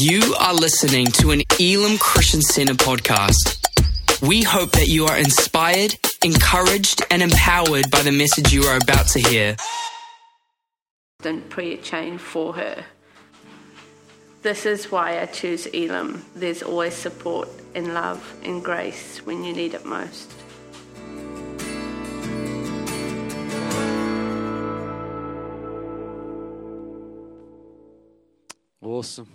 You are listening to an Elim Christian Center podcast. We hope that you are inspired, encouraged, and empowered by the message you are about to hear. Instant prayer chain for her. This is why I choose Elim. There's always support and love and grace when you need it most. Awesome.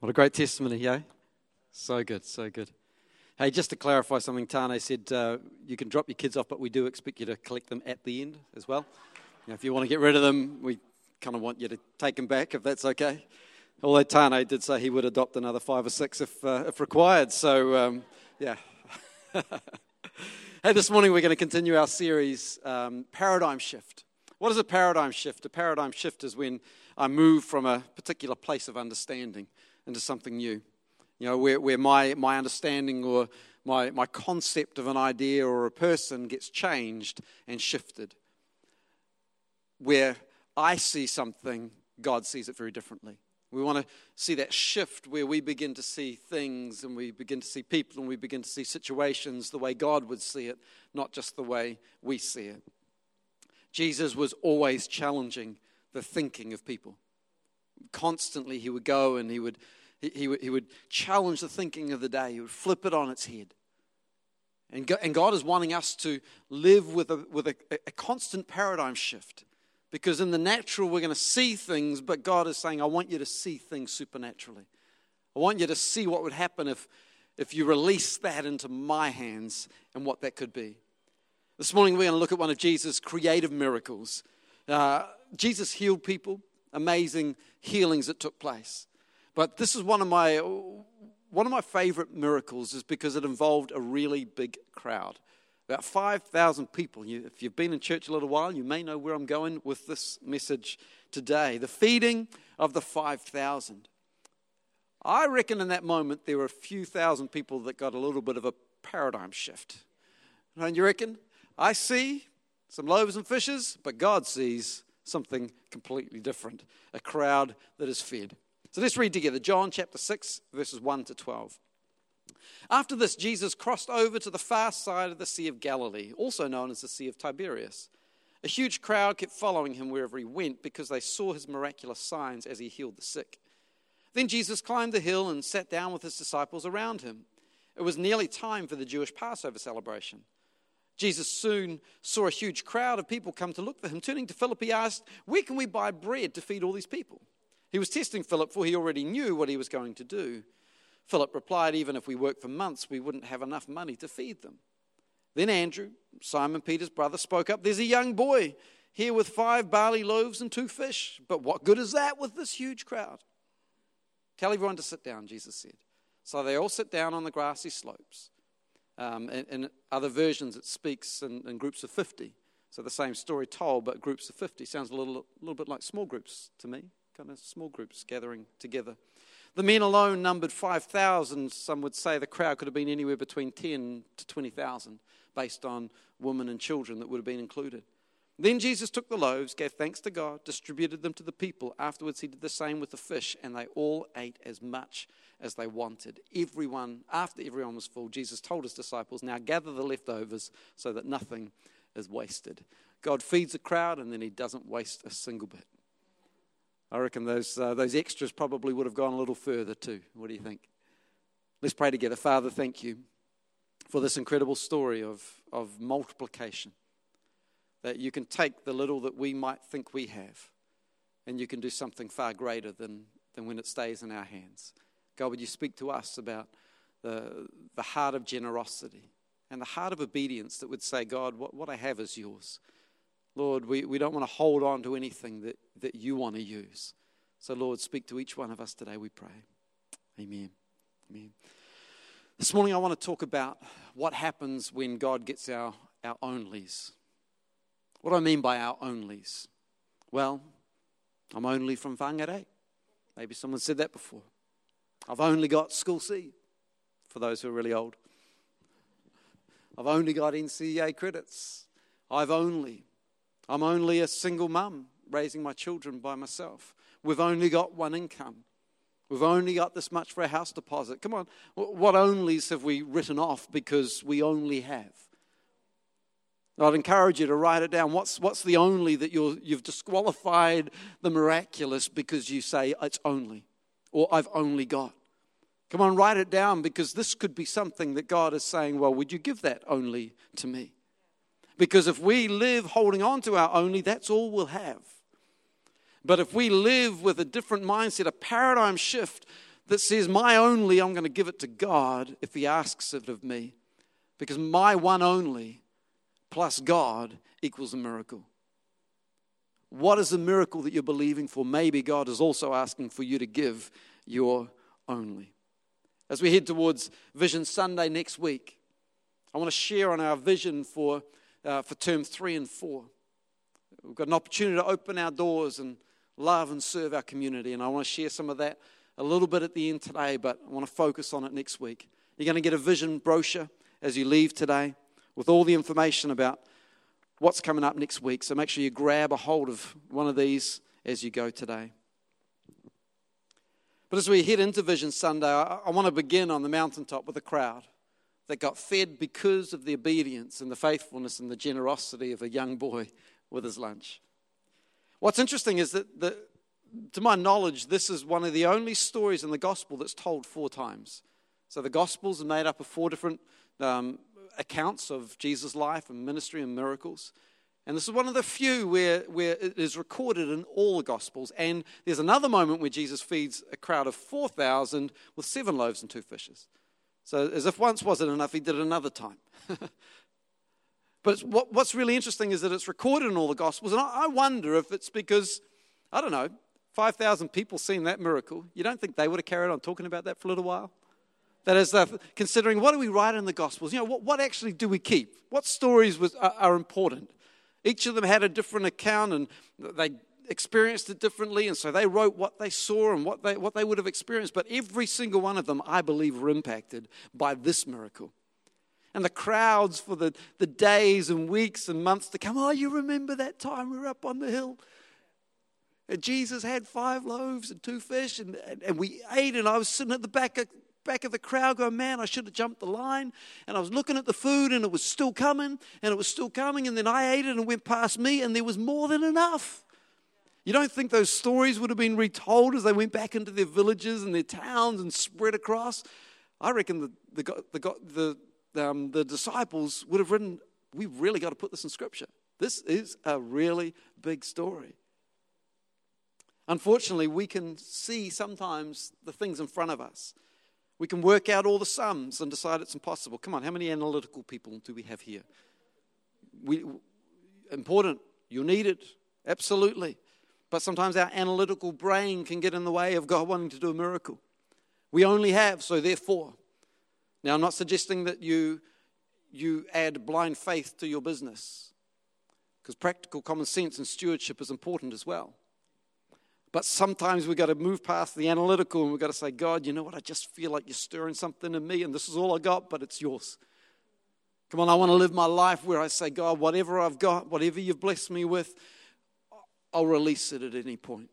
What a great testimony, yeah? So good, so good. Hey, just to clarify something, Tane said uh, you can drop your kids off, but we do expect you to collect them at the end as well. You know, if you want to get rid of them, we kind of want you to take them back if that's okay. Although Tane did say he would adopt another five or six if, uh, if required. So, um, yeah. hey, this morning we're going to continue our series, um, Paradigm Shift. What is a paradigm shift? A paradigm shift is when I move from a particular place of understanding into something new. You know, where, where my, my understanding or my, my concept of an idea or a person gets changed and shifted. Where I see something, God sees it very differently. We want to see that shift where we begin to see things and we begin to see people and we begin to see situations the way God would see it, not just the way we see it. Jesus was always challenging the thinking of people. Constantly, he would go and he would, he, he, would, he would challenge the thinking of the day, he would flip it on its head. And God, and God is wanting us to live with, a, with a, a constant paradigm shift. Because in the natural, we're going to see things, but God is saying, I want you to see things supernaturally. I want you to see what would happen if, if you release that into my hands and what that could be. This morning, we're going to look at one of Jesus' creative miracles. Uh, Jesus healed people, amazing healings that took place. But this is one of my one of my favorite miracles is because it involved a really big crowd. About 5,000 people. You, if you've been in church a little while, you may know where I'm going with this message today. The feeding of the 5,000. I reckon in that moment there were a few thousand people that got a little bit of a paradigm shift. Don't you reckon? I see some loaves and fishes, but God sees something completely different a crowd that is fed. So let's read together John chapter 6, verses 1 to 12. After this, Jesus crossed over to the far side of the Sea of Galilee, also known as the Sea of Tiberias. A huge crowd kept following him wherever he went because they saw his miraculous signs as he healed the sick. Then Jesus climbed the hill and sat down with his disciples around him. It was nearly time for the Jewish Passover celebration. Jesus soon saw a huge crowd of people come to look for him. Turning to Philip, he asked, Where can we buy bread to feed all these people? He was testing Philip, for he already knew what he was going to do. Philip replied, Even if we worked for months, we wouldn't have enough money to feed them. Then Andrew, Simon Peter's brother, spoke up, There's a young boy here with five barley loaves and two fish. But what good is that with this huge crowd? Tell everyone to sit down, Jesus said. So they all sit down on the grassy slopes. Um, in, in, other versions, it speaks in, in, groups of 50. So the same story told, but groups of 50. Sounds a little, little bit like small groups to me, kind of small groups gathering together. The men alone numbered 5,000. Some would say the crowd could have been anywhere between 10 to 20,000 based on women and children that would have been included. Then Jesus took the loaves, gave thanks to God, distributed them to the people. Afterwards, he did the same with the fish, and they all ate as much as they wanted. Everyone, after everyone was full, Jesus told his disciples, Now gather the leftovers so that nothing is wasted. God feeds a crowd and then he doesn't waste a single bit. I reckon those, uh, those extras probably would have gone a little further too. What do you think? Let's pray together. Father, thank you for this incredible story of, of multiplication. That you can take the little that we might think we have and you can do something far greater than, than when it stays in our hands. God, would you speak to us about the, the heart of generosity and the heart of obedience that would say, God, what, what I have is yours. Lord, we, we don't want to hold on to anything that, that you want to use. So, Lord, speak to each one of us today, we pray. Amen. Amen. This morning, I want to talk about what happens when God gets our, our onlys. What do I mean by our onlys? Well, I'm only from Whangarei. Maybe someone said that before. I've only got school C for those who are really old. I've only got NCEA credits. I've only, I'm only a single mum raising my children by myself. We've only got one income. We've only got this much for a house deposit. Come on, what onlys have we written off because we only have? I'd encourage you to write it down. What's, what's the only that you you've disqualified the miraculous because you say it's only, or I've only got? Come on, write it down because this could be something that God is saying, well, would you give that only to me? Because if we live holding on to our only, that's all we'll have. But if we live with a different mindset, a paradigm shift that says, my only, I'm going to give it to God if He asks it of me. Because my one only plus God equals a miracle. What is the miracle that you're believing for? Maybe God is also asking for you to give your only. As we head towards Vision Sunday next week, I want to share on our vision for, uh, for term three and four. We've got an opportunity to open our doors and love and serve our community, and I want to share some of that a little bit at the end today, but I want to focus on it next week. You're going to get a vision brochure as you leave today with all the information about what's coming up next week. So make sure you grab a hold of one of these as you go today. But as we head into Vision Sunday, I, I want to begin on the mountaintop with a crowd that got fed because of the obedience and the faithfulness and the generosity of a young boy with his lunch. What's interesting is that, the, to my knowledge, this is one of the only stories in the gospel that's told four times. So the gospels are made up of four different um, accounts of Jesus' life and ministry and miracles. And this is one of the few where, where it is recorded in all the Gospels. And there's another moment where Jesus feeds a crowd of 4,000 with seven loaves and two fishes. So, as if once wasn't enough, he did it another time. but what, what's really interesting is that it's recorded in all the Gospels. And I, I wonder if it's because, I don't know, 5,000 people seen that miracle. You don't think they would have carried on talking about that for a little while? That is, uh, considering what do we write in the Gospels? You know, what, what actually do we keep? What stories was, are, are important? Each of them had a different account and they experienced it differently, and so they wrote what they saw and what they, what they would have experienced. But every single one of them, I believe, were impacted by this miracle. And the crowds for the, the days and weeks and months to come, oh, you remember that time we were up on the hill? And Jesus had five loaves and two fish, and, and, and we ate, and I was sitting at the back of, back of the crowd going, Man, I should have jumped the line. And I was looking at the food and it was still coming and it was still coming. And then I ate it and it went past me and there was more than enough. You don't think those stories would have been retold as they went back into their villages and their towns and spread across? I reckon the, the, the, the, um, the disciples would have written, We've really got to put this in scripture. This is a really big story. Unfortunately, we can see sometimes the things in front of us we can work out all the sums and decide it's impossible. Come on, how many analytical people do we have here? We, important, you need it, absolutely. But sometimes our analytical brain can get in the way of God wanting to do a miracle. We only have, so therefore. Now, I'm not suggesting that you, you add blind faith to your business, because practical common sense and stewardship is important as well. But sometimes we've got to move past the analytical and we've got to say, God, you know what? I just feel like you're stirring something in me, and this is all I got, but it's yours. Come on, I want to live my life where I say, God, whatever I've got, whatever you've blessed me with, I'll release it at any point.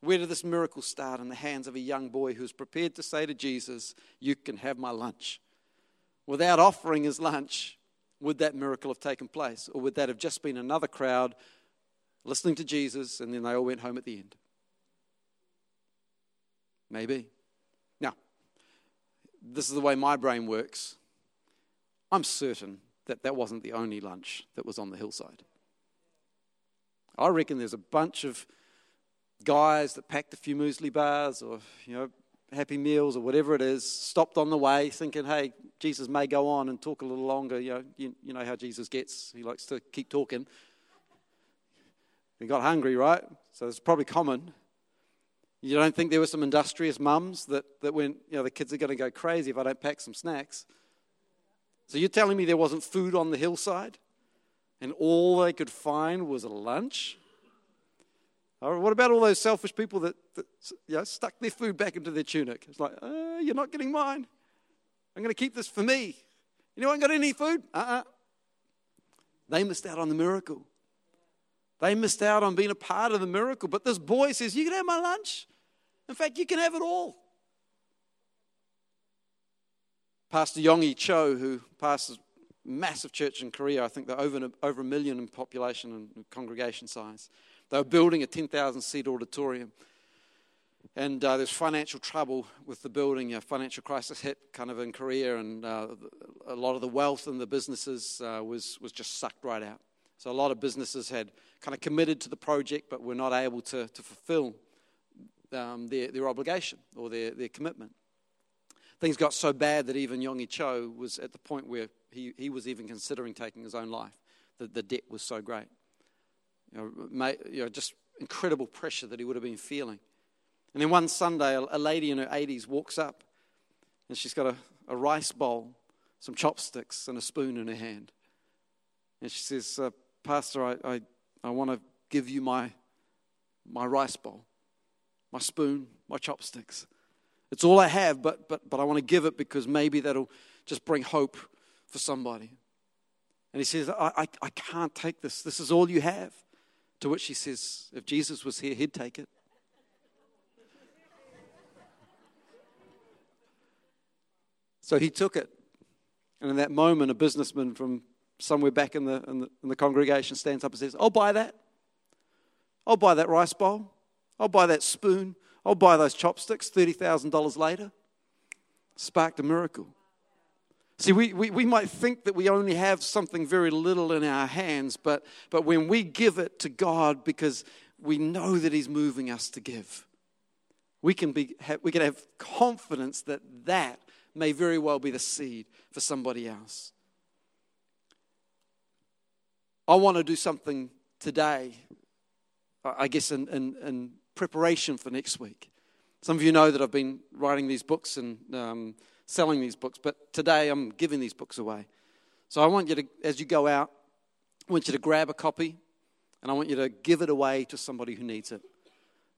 Where did this miracle start? In the hands of a young boy who's prepared to say to Jesus, You can have my lunch. Without offering his lunch, would that miracle have taken place? Or would that have just been another crowd listening to Jesus, and then they all went home at the end. Maybe. Now, this is the way my brain works. I'm certain that that wasn't the only lunch that was on the hillside. I reckon there's a bunch of guys that packed a few muesli bars or, you know, happy meals or whatever it is, stopped on the way thinking, hey, Jesus may go on and talk a little longer. You know, you, you know how Jesus gets. He likes to keep talking. He got hungry, right? So it's probably common. You don't think there were some industrious mums that, that went, you know, the kids are going to go crazy if I don't pack some snacks. So you're telling me there wasn't food on the hillside and all they could find was a lunch? Or what about all those selfish people that, that you know, stuck their food back into their tunic? It's like, uh, you're not getting mine. I'm going to keep this for me. Anyone got any food? Uh uh-uh. uh They missed out on the miracle. They missed out on being a part of the miracle. But this boy says, You can have my lunch. In fact, you can have it all. Pastor Yonggi Cho, who pastors massive church in Korea, I think they're over, over a million in population and congregation size. They were building a 10,000 seat auditorium. And uh, there's financial trouble with the building. A financial crisis hit kind of in Korea, and uh, a lot of the wealth in the businesses uh, was, was just sucked right out. So a lot of businesses had kind of committed to the project, but were not able to, to fulfill um, their, their obligation or their, their commitment. Things got so bad that even Yonggi Cho was at the point where he, he was even considering taking his own life. The, the debt was so great. You know, you know, just incredible pressure that he would have been feeling. And then one Sunday, a, a lady in her 80s walks up and she's got a, a, rice bowl, some chopsticks, and a spoon in her hand. And she says, uh, Pastor, I, I, I want to give you my, my rice bowl, my spoon, my chopsticks. It's all I have, but, but, but I want to give it because maybe that'll just bring hope for somebody. And he says, I, I, I can't take this. This is all you have. To which he says, If Jesus was here, he'd take it. So he took it. And in that moment, a businessman from somewhere back in the, in the, in the congregation stands up and says, I'll buy that. I'll buy that rice bowl. I'll buy that spoon. I'll buy those chopsticks. $30,000 later. Sparked a miracle. See, we, we, we might think that we only have something very little in our hands, but, but when we give it to God because we know that He's moving us to give, we can, be, have, we can have confidence that that may very well be the seed for somebody else. I want to do something today, I guess, in, in, in preparation for next week. Some of you know that I've been writing these books and um, selling these books, but today I'm giving these books away. So I want you to, as you go out, I want you to grab a copy and I want you to give it away to somebody who needs it.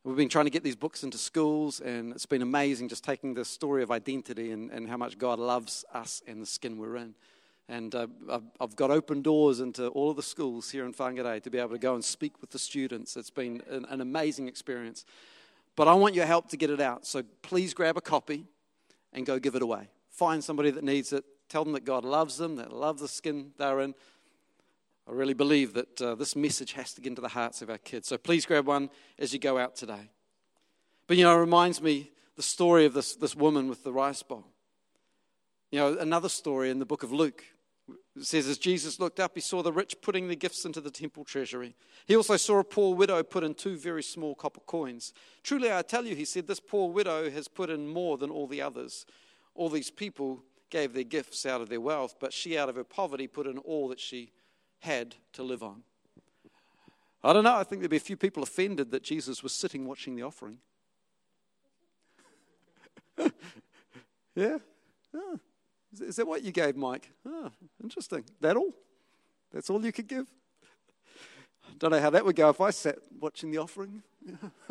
We've been trying to get these books into schools, and it's been amazing just taking the story of identity and, and how much God loves us and the skin we're in. And uh, I've, I've, got open doors into all of the schools here in Whangarei to be able to go and speak with the students. It's been an, an amazing experience. But I want your help to get it out. So please grab a copy and go give it away. Find somebody that needs it. Tell them that God loves them, that love the skin they're in, I really believe that uh, this message has to get into the hearts of our kids. So please grab one as you go out today. But you know, it reminds me the story of this, this woman with the rice bowl. You know, another story in the book of Luke. It says, as Jesus looked up, he saw the rich putting the gifts into the temple treasury. He also saw a poor widow put in two very small copper coins. Truly, I tell you, he said, this poor widow has put in more than all the others. All these people gave their gifts out of their wealth, but she, out of her poverty, put in all that she had to live on. I don't know, I think there'd be a few people offended that Jesus was sitting watching the offering. yeah? Oh. Is that what you gave, Mike? Oh, interesting. That all? That's all you could give? I don't know how that would go if I sat watching the offering.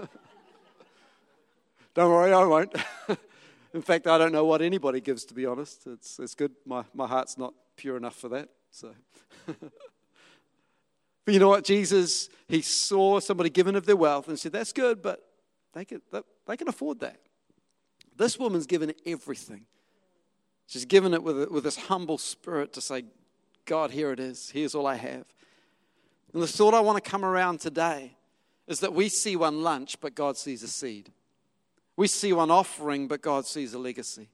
don't worry, I won't. In fact, I don't know what anybody gives, to be honest. It's, it's good. My, my heart's not pure enough for that. So. But you know what? Jesus, he saw somebody given of their wealth and said, That's good, but they can, they can afford that. This woman's given everything. She's given it with, with this humble spirit to say, God, here it is. Here's all I have. And the thought I want to come around today is that we see one lunch, but God sees a seed. We see one offering, but God sees a legacy.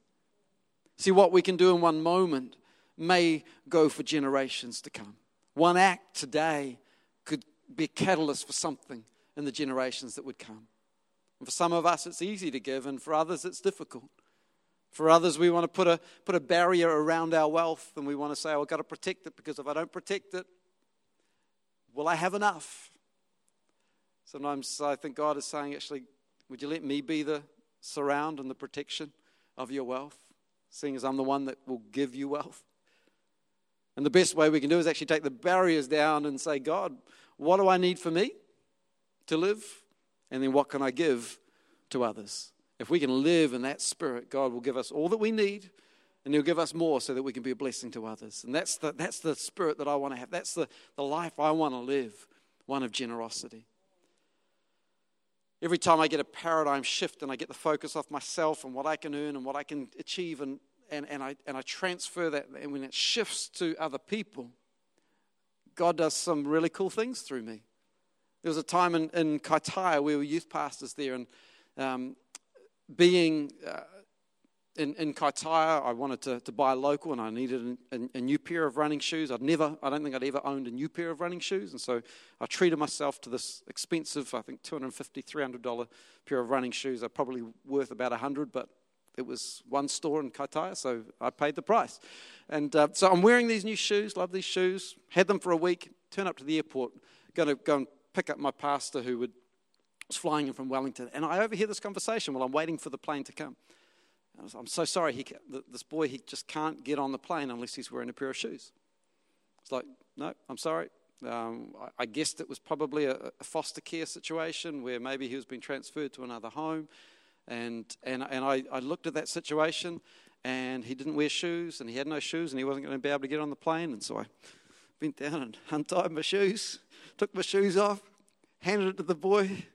See, what we can do in one moment may go for generations to come. One act today could be a catalyst for something in the generations that would come. And for some of us, it's easy to give, and for others, it's difficult. For others, we want to put a, put a barrier around our wealth, and we want to say, oh, I've got to protect it because if I don't protect it, will I have enough? Sometimes I think God is saying, actually, would you let me be the surround and the protection of your wealth, seeing as I'm the one that will give you wealth? And the best way we can do is actually take the barriers down and say, God, what do I need for me to live? And then what can I give to others? If we can live in that spirit, God will give us all that we need and He'll give us more so that we can be a blessing to others. And that's the, that's the spirit that I want to have. That's the, the life I want to live, one of generosity. every time I get a paradigm shift and I get the focus off myself and what I can earn and what I can achieve, and, and, and, I, and I transfer that, and when it shifts to other people, God does some really cool things through me. There was a time in, in Kaitaia, we were youth pastors there, and um, being uh, in, in Kaitaia, I wanted to, to buy local and I needed a, a, a, new pair of running shoes. I'd never, I don't think I'd ever owned a new pair of running shoes. And so I treated myself to this expensive, I think $250, $300 pair of running shoes. They're probably worth about 100 but it was one store in Kaitaia, so I paid the price. And uh, so I'm wearing these new shoes, love these shoes, had them for a week, turn up to the airport, going to go and pick up my pastor who would, was flying in from Wellington. And I overhear this conversation while I'm waiting for the plane to come. I'm so sorry, he, this boy, he just can't get on the plane unless he's wearing a pair of shoes. It's like, no, I'm sorry. Um, I, I, guessed it was probably a, a, foster care situation where maybe he was being transferred to another home. And, and, and I, I looked at that situation, and he didn't wear shoes, and he had no shoes, and he wasn't going to be able to get on the plane. And so I bent down and untied my shoes, took my shoes off, handed it to the boy,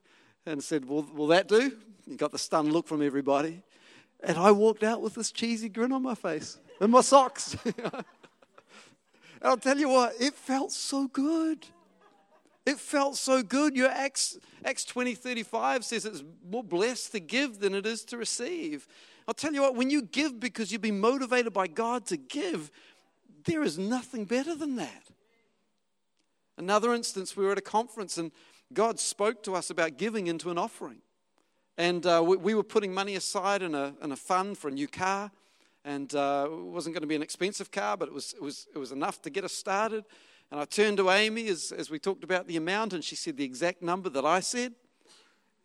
and said, Will, will that do? You got the stunned look from everybody. And I walked out with this cheesy grin on my face and my socks. and I'll tell you what, it felt so good. It felt so good. Your Acts, Acts 20 35 says it's more blessed to give than it is to receive. I'll tell you what, when you give because you've been motivated by God to give, there is nothing better than that. Another instance, we were at a conference and God spoke to us about giving into an offering. And uh, we, we, were putting money aside in a, in a fund for a new car. And uh, it wasn't going to be an expensive car, but it was, it, was, it was enough to get us started. And I turned to Amy as, as we talked about the amount, and she said the exact number that I said.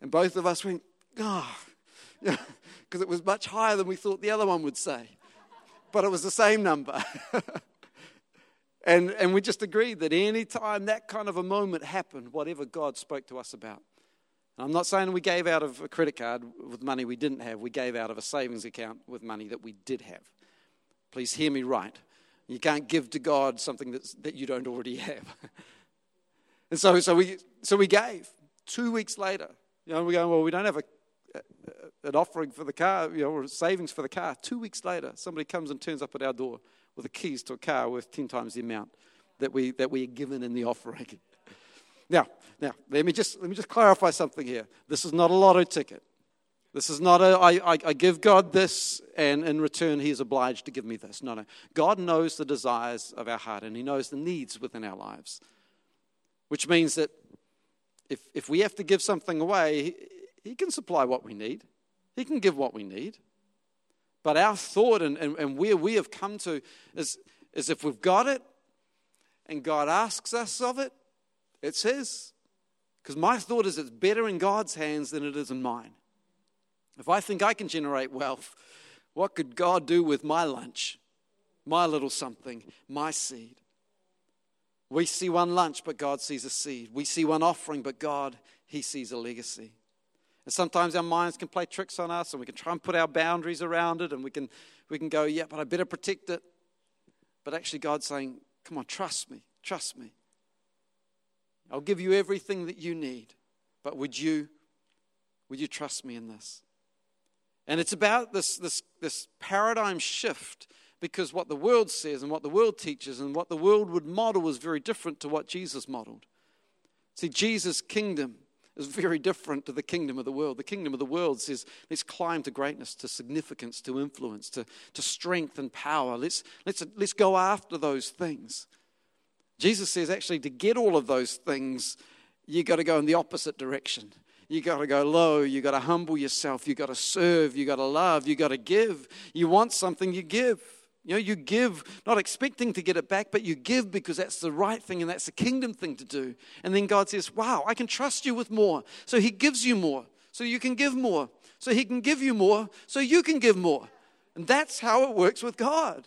And both of us went, oh, because it was much higher than we thought the other one would say. But it was the same number. and, and we just agreed that any time that kind of a moment happened, whatever God spoke to us about, I'm not saying we gave out of a credit card with money we didn't have. We gave out of a savings account with money that we did have. Please hear me right. You can't give to God something that's, that you don't already have. and so, so, we, so we gave. Two weeks later, you know, we go, well, we don't have a, a, an offering for the car, you know, or savings for the car. Two weeks later, somebody comes and turns up at our door with the keys to a car worth 10 times the amount that we, that we are given in the offering. Now, now let me just let me just clarify something here. This is not a lotto ticket. This is not a I, I, I give God this, and in return He is obliged to give me this. No, no. God knows the desires of our heart, and He knows the needs within our lives. Which means that if if we have to give something away, He, he can supply what we need. He can give what we need. But our thought and, and, and where we have come to is, is if we've got it and God asks us of it, it says. Because my thought is it's better in God's hands than it is in mine. If I think I can generate wealth, what could God do with my lunch, my little something, my seed? We see one lunch, but God sees a seed. We see one offering, but God, He sees a legacy. And sometimes our minds can play tricks on us, and we can try and put our boundaries around it, and we can, we can go, yeah, but I better protect it. But actually, God's saying, come on, trust me, trust me. I'll give you everything that you need. But would you, would you trust me in this? And it's about this, this, this paradigm shift because what the world says and what the world teaches and what the world would model is very different to what Jesus modeled. See, Jesus' kingdom is very different to the kingdom of the world. The kingdom of the world says, let's climb to greatness, to significance, to influence, to, to strength and power. Let's, let's, let's go after those things. Jesus says actually to get all of those things, you've got to go in the opposite direction. You got to go low. You got to humble yourself. You got to serve. You got to love. You got to give. You want something, you give. You know, you give not expecting to get it back, but you give because that's the right thing and that's the kingdom thing to do. And then God says, Wow, I can trust you with more. So He gives you more. So you can give more. So He can give you more. So you can give more. And that's how it works with God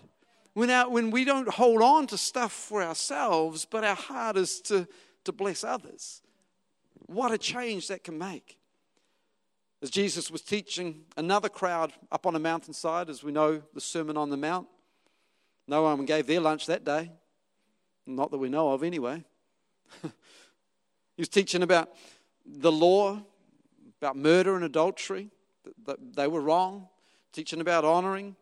when, our, when we don't hold on to stuff for ourselves, but our heart is to, to bless others. What a change that can make. As Jesus was teaching another crowd up on a mountainside, as we know the Sermon on the Mount, no one gave their lunch that day. Not that we know of, anyway. he was teaching about the law, about murder and adultery, that they were wrong, teaching about honoring,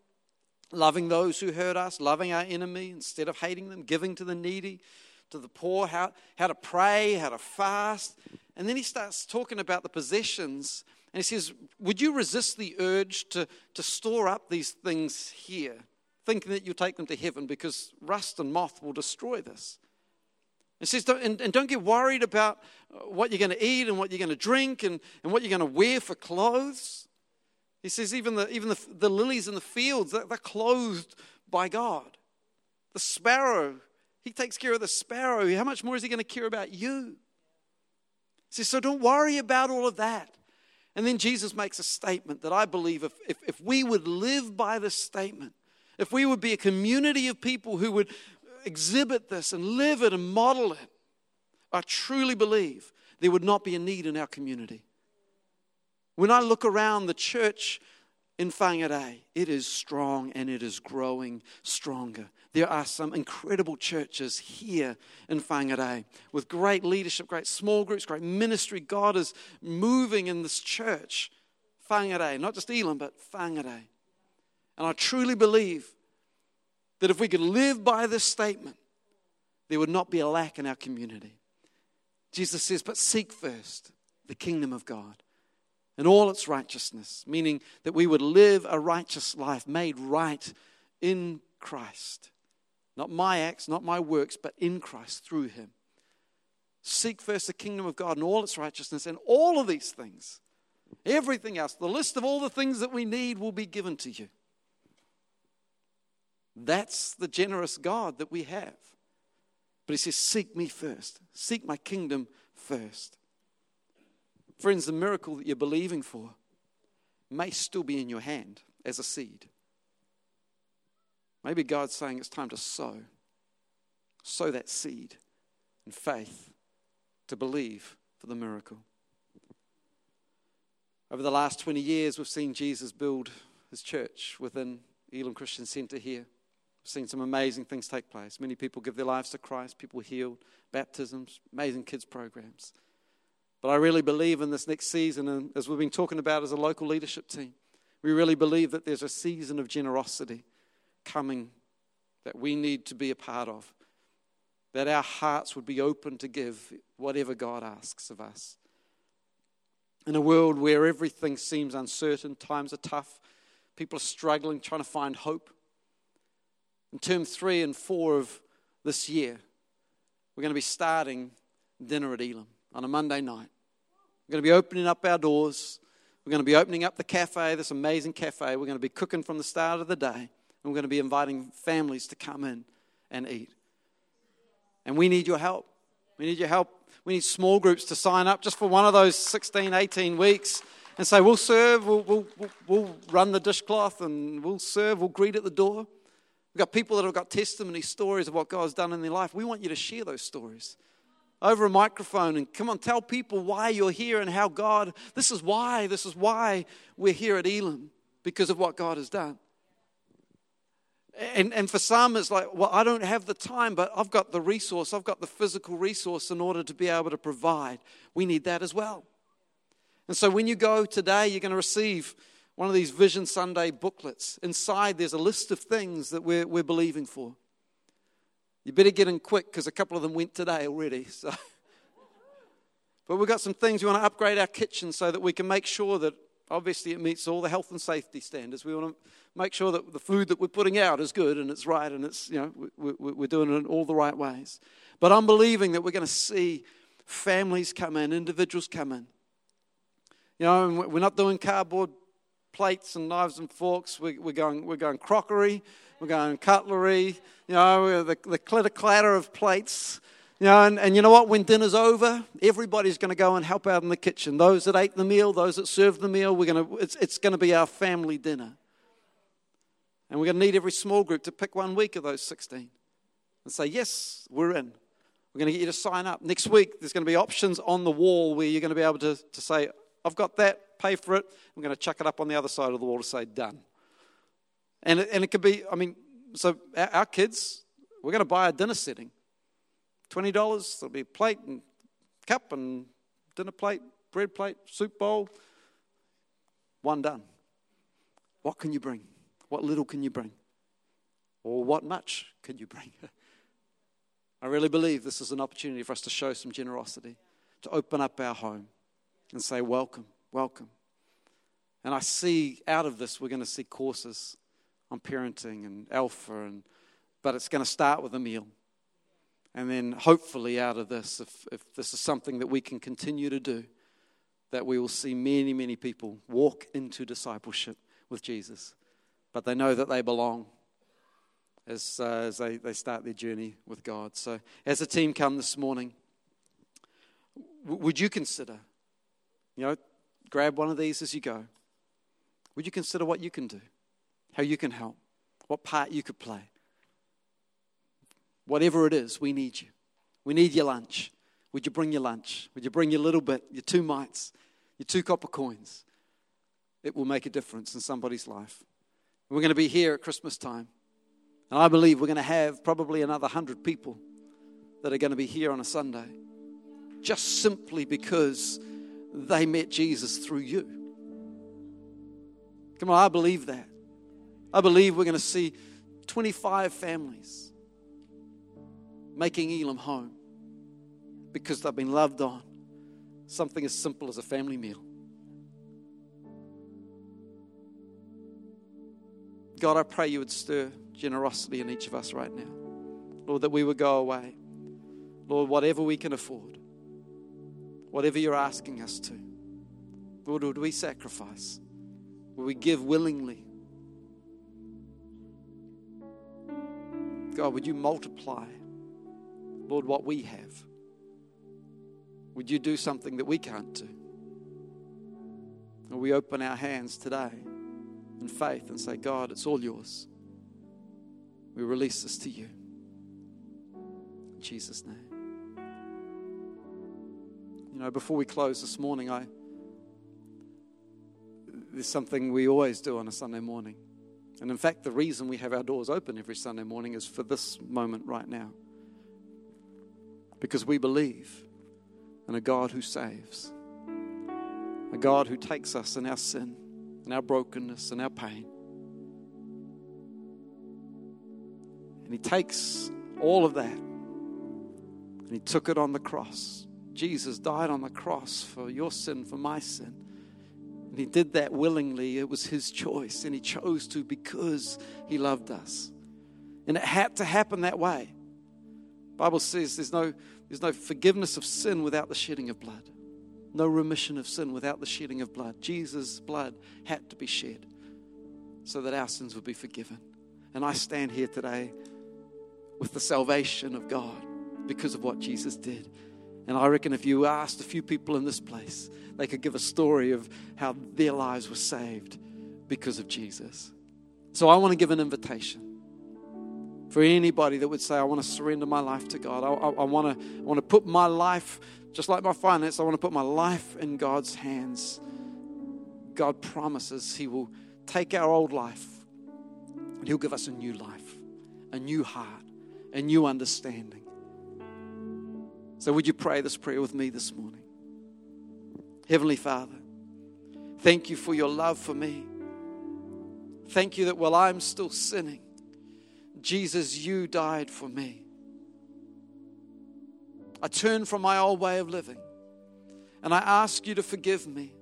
loving those who hurt us, loving our enemy instead of hating them, giving to the needy, to the poor, how, how to pray, how to fast. And then he starts talking about the possessions. And he says, Would you resist the urge to, to store up these things here, thinking that you'll take them to heaven because rust and moth will destroy this? It says, and, and don't get worried about uh, what you're going to eat and what you're going to drink and, and what you're going to wear for clothes. He says, even the, even the, the lilies in the fields, they're, they're clothed by God. The sparrow, he takes care of the sparrow. How much more is he going to care about you? He says, so don't worry about all of that. And then Jesus makes a statement that I believe if, if, if we would live by this statement, if we would be a community of people who would exhibit this and live it and model it, I truly believe there would not be a need in our community. When I look around the church in Whangarei, it is strong and it is growing stronger. There are some incredible churches here in Whangarei with great leadership, great small groups, great ministry. God is moving in this church, Whangarei, not just Elim, but Whangarei. And I truly believe that if we could live by this statement, there would not be a lack in our community. Jesus says, but seek first the kingdom of God and all its righteousness, meaning that we would live a righteous life made right in Christ. Not my acts, not my works, but in Christ through Him. Seek first the kingdom of God and all its righteousness, and all of these things, everything else, the list of all the things that we need will be given to you. That's the generous God that we have. But he says, Seek me first, seek my kingdom first. Friends, the miracle that you're believing for may still be in your hand as a seed. Maybe God's saying it's time to sow. Sow that seed in faith to believe for the miracle. Over the last 20 years, we've seen Jesus build his church within Elim Christian Centre here. I've seen some amazing things take place. Many people give their lives to Christ, people healed, baptisms, amazing kids programs. But I really believe in this next season, and as we've been talking about as a local leadership team, we really believe that there's a season of generosity coming that we need to be a part of. That our hearts would be open to give whatever God asks of us. In a world where everything seems uncertain, times are tough, people are struggling, trying to find hope. In term three and four of this year, we're going to be starting dinner at Elim on a Monday night. We're going to be opening up our doors. We're going to be opening up the cafe, this amazing cafe. We're going to be cooking from the start of the day. And we're going to be inviting families to come in and eat. And we need your help. We need your help. We need small groups to sign up just for one of those 16, 18 weeks and say, We'll serve, we'll, we'll, we'll run the dishcloth, and we'll serve, we'll greet at the door. We've got people that have got testimony stories of what God's done in their life. We want you to share those stories over a microphone and come on, tell people why you're here and how God, this is why, this is why we're here at Elim because of what God has done. And, and for some, it's like, well, I don't have the time, but I've got the resource, I've got the physical resource in order to be able to provide. We need that as well. And so when you go today, you're going to receive one of these Vision Sunday booklets. Inside, there's a list of things that we're, we're believing for. You better get in quick because a couple of them went today already. So. But we've got some things we want to upgrade our kitchen so that we can make sure that obviously it meets all the health and safety standards. We want to make sure that the food that we're putting out is good and it's right and it's, you know, we're doing it in all the right ways. But I'm believing that we're going to see families come in, individuals come in. You know, we're not doing cardboard plates and knives and forks. We, are going, we're going crockery, we're going cutlery, you know, the, the clitter clatter of plates. You know, and, and you know what? When dinner's over, everybody's going to go and help out in the kitchen. Those that ate the meal, those that served the meal, we're going to, it's, it's going to be our family dinner. And we're going to need every small group to pick one week of those 16 and say, yes, we're in. We're going to get you to sign up. Next week, there's going to be options on the wall where you're going to be able to, to say, I've got that, pay for it. I'm going to chuck it up on the other side of the wall to say, done. And it, and it could be, I mean, so our, our kids, we're going to buy a dinner setting. $20, there'll be plate and cup and dinner plate, bread plate, soup bowl. One done. What can you bring? What little can you bring? Or what much can you bring? I really believe this is an opportunity for us to show some generosity, to open up our home and say, Welcome, welcome. And I see out of this, we're going to see courses on parenting and alpha, and, but it's going to start with a meal. And then hopefully, out of this, if, if this is something that we can continue to do, that we will see many, many people walk into discipleship with Jesus. But they know that they belong as, uh, as they, they start their journey with God. So, as a team come this morning, w- would you consider, you know, grab one of these as you go? Would you consider what you can do, how you can help, what part you could play? Whatever it is, we need you. We need your lunch. Would you bring your lunch? Would you bring your little bit, your two mites, your two copper coins? It will make a difference in somebody's life. We're going to be here at Christmas time. And I believe we're going to have probably another 100 people that are going to be here on a Sunday just simply because they met Jesus through you. Come on, I believe that. I believe we're going to see 25 families making Elim home because they've been loved on. Something as simple as a family meal. God, I pray you would stir generosity in each of us right now. Lord, that we would go away. Lord, whatever we can afford, whatever you're asking us to, Lord, would we sacrifice? Would we give willingly? God, would you multiply, Lord, what we have? Would you do something that we can't do? Or we open our hands today in faith and say, God, it's all yours. We release this to you. In Jesus' name. You know, before we close this morning, I there's something we always do on a Sunday morning. And in fact, the reason we have our doors open every Sunday morning is for this moment right now. Because we believe in a God who saves, a God who takes us in our sin, in our brokenness, and our pain. And He takes all of that and He took it on the cross. Jesus died on the cross for your sin, for my sin. And He did that willingly. It was His choice, and He chose to because He loved us. And it had to happen that way. Bible says there's no, there's no forgiveness of sin without the shedding of blood. No remission of sin without the shedding of blood. Jesus' blood had to be shed so that our sins would be forgiven. And I stand here today with the salvation of God because of what Jesus did. And I reckon if you asked a few people in this place, they could give a story of how their lives were saved because of Jesus. So I want to give an invitation for anybody that would say, I want to surrender my life to God. I, I, I, want to, I want to put my life, just like my finance, I want to put my life in God's hands. God promises He will take our old life and He'll give us a new life, a new heart, a new understanding. So, would you pray this prayer with me this morning? Heavenly Father, thank you for your love for me. Thank you that while I'm still sinning, Jesus, you died for me. I turn from my old way of living and I ask you to forgive me.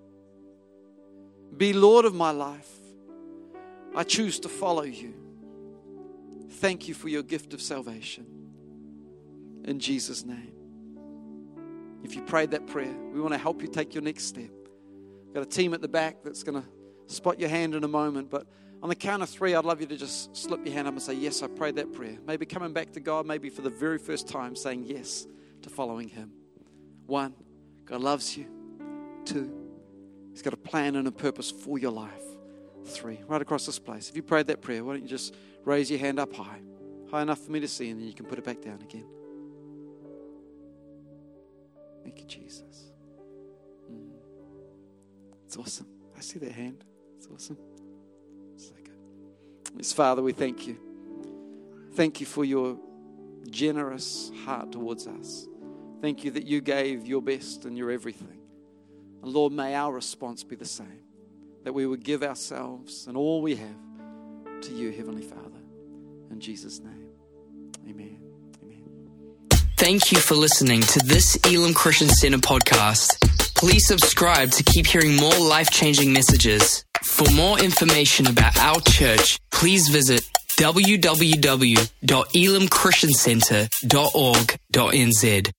Be Lord of my life. I choose to follow you. Thank you for your gift of salvation. In Jesus' name. If you prayed that prayer, we want to help you take your next step. We've got a team at the back that's going to spot your hand in a moment, but on the count of three, I'd love you to just slip your hand up and say, Yes, I prayed that prayer. Maybe coming back to God, maybe for the very first time, saying yes to following Him. One, God loves you. Two, He's got a plan and a purpose for your life. Three, right across this place. If you prayed that prayer, why don't you just raise your hand up high, high enough for me to see, and then you can put it back down again. Thank you, Jesus. Mm. It's awesome. I see that hand. It's awesome. It's like Yes, Father, we thank you. Thank you for your generous heart towards us. Thank you that you gave your best and your everything. And Lord, may our response be the same that we would give ourselves and all we have to you, Heavenly Father. In Jesus' name. Amen. Thank you for listening to this Elim Christian Center podcast. Please subscribe to keep hearing more life changing messages. For more information about our church, please visit www.elimchristiancenter.org.nz.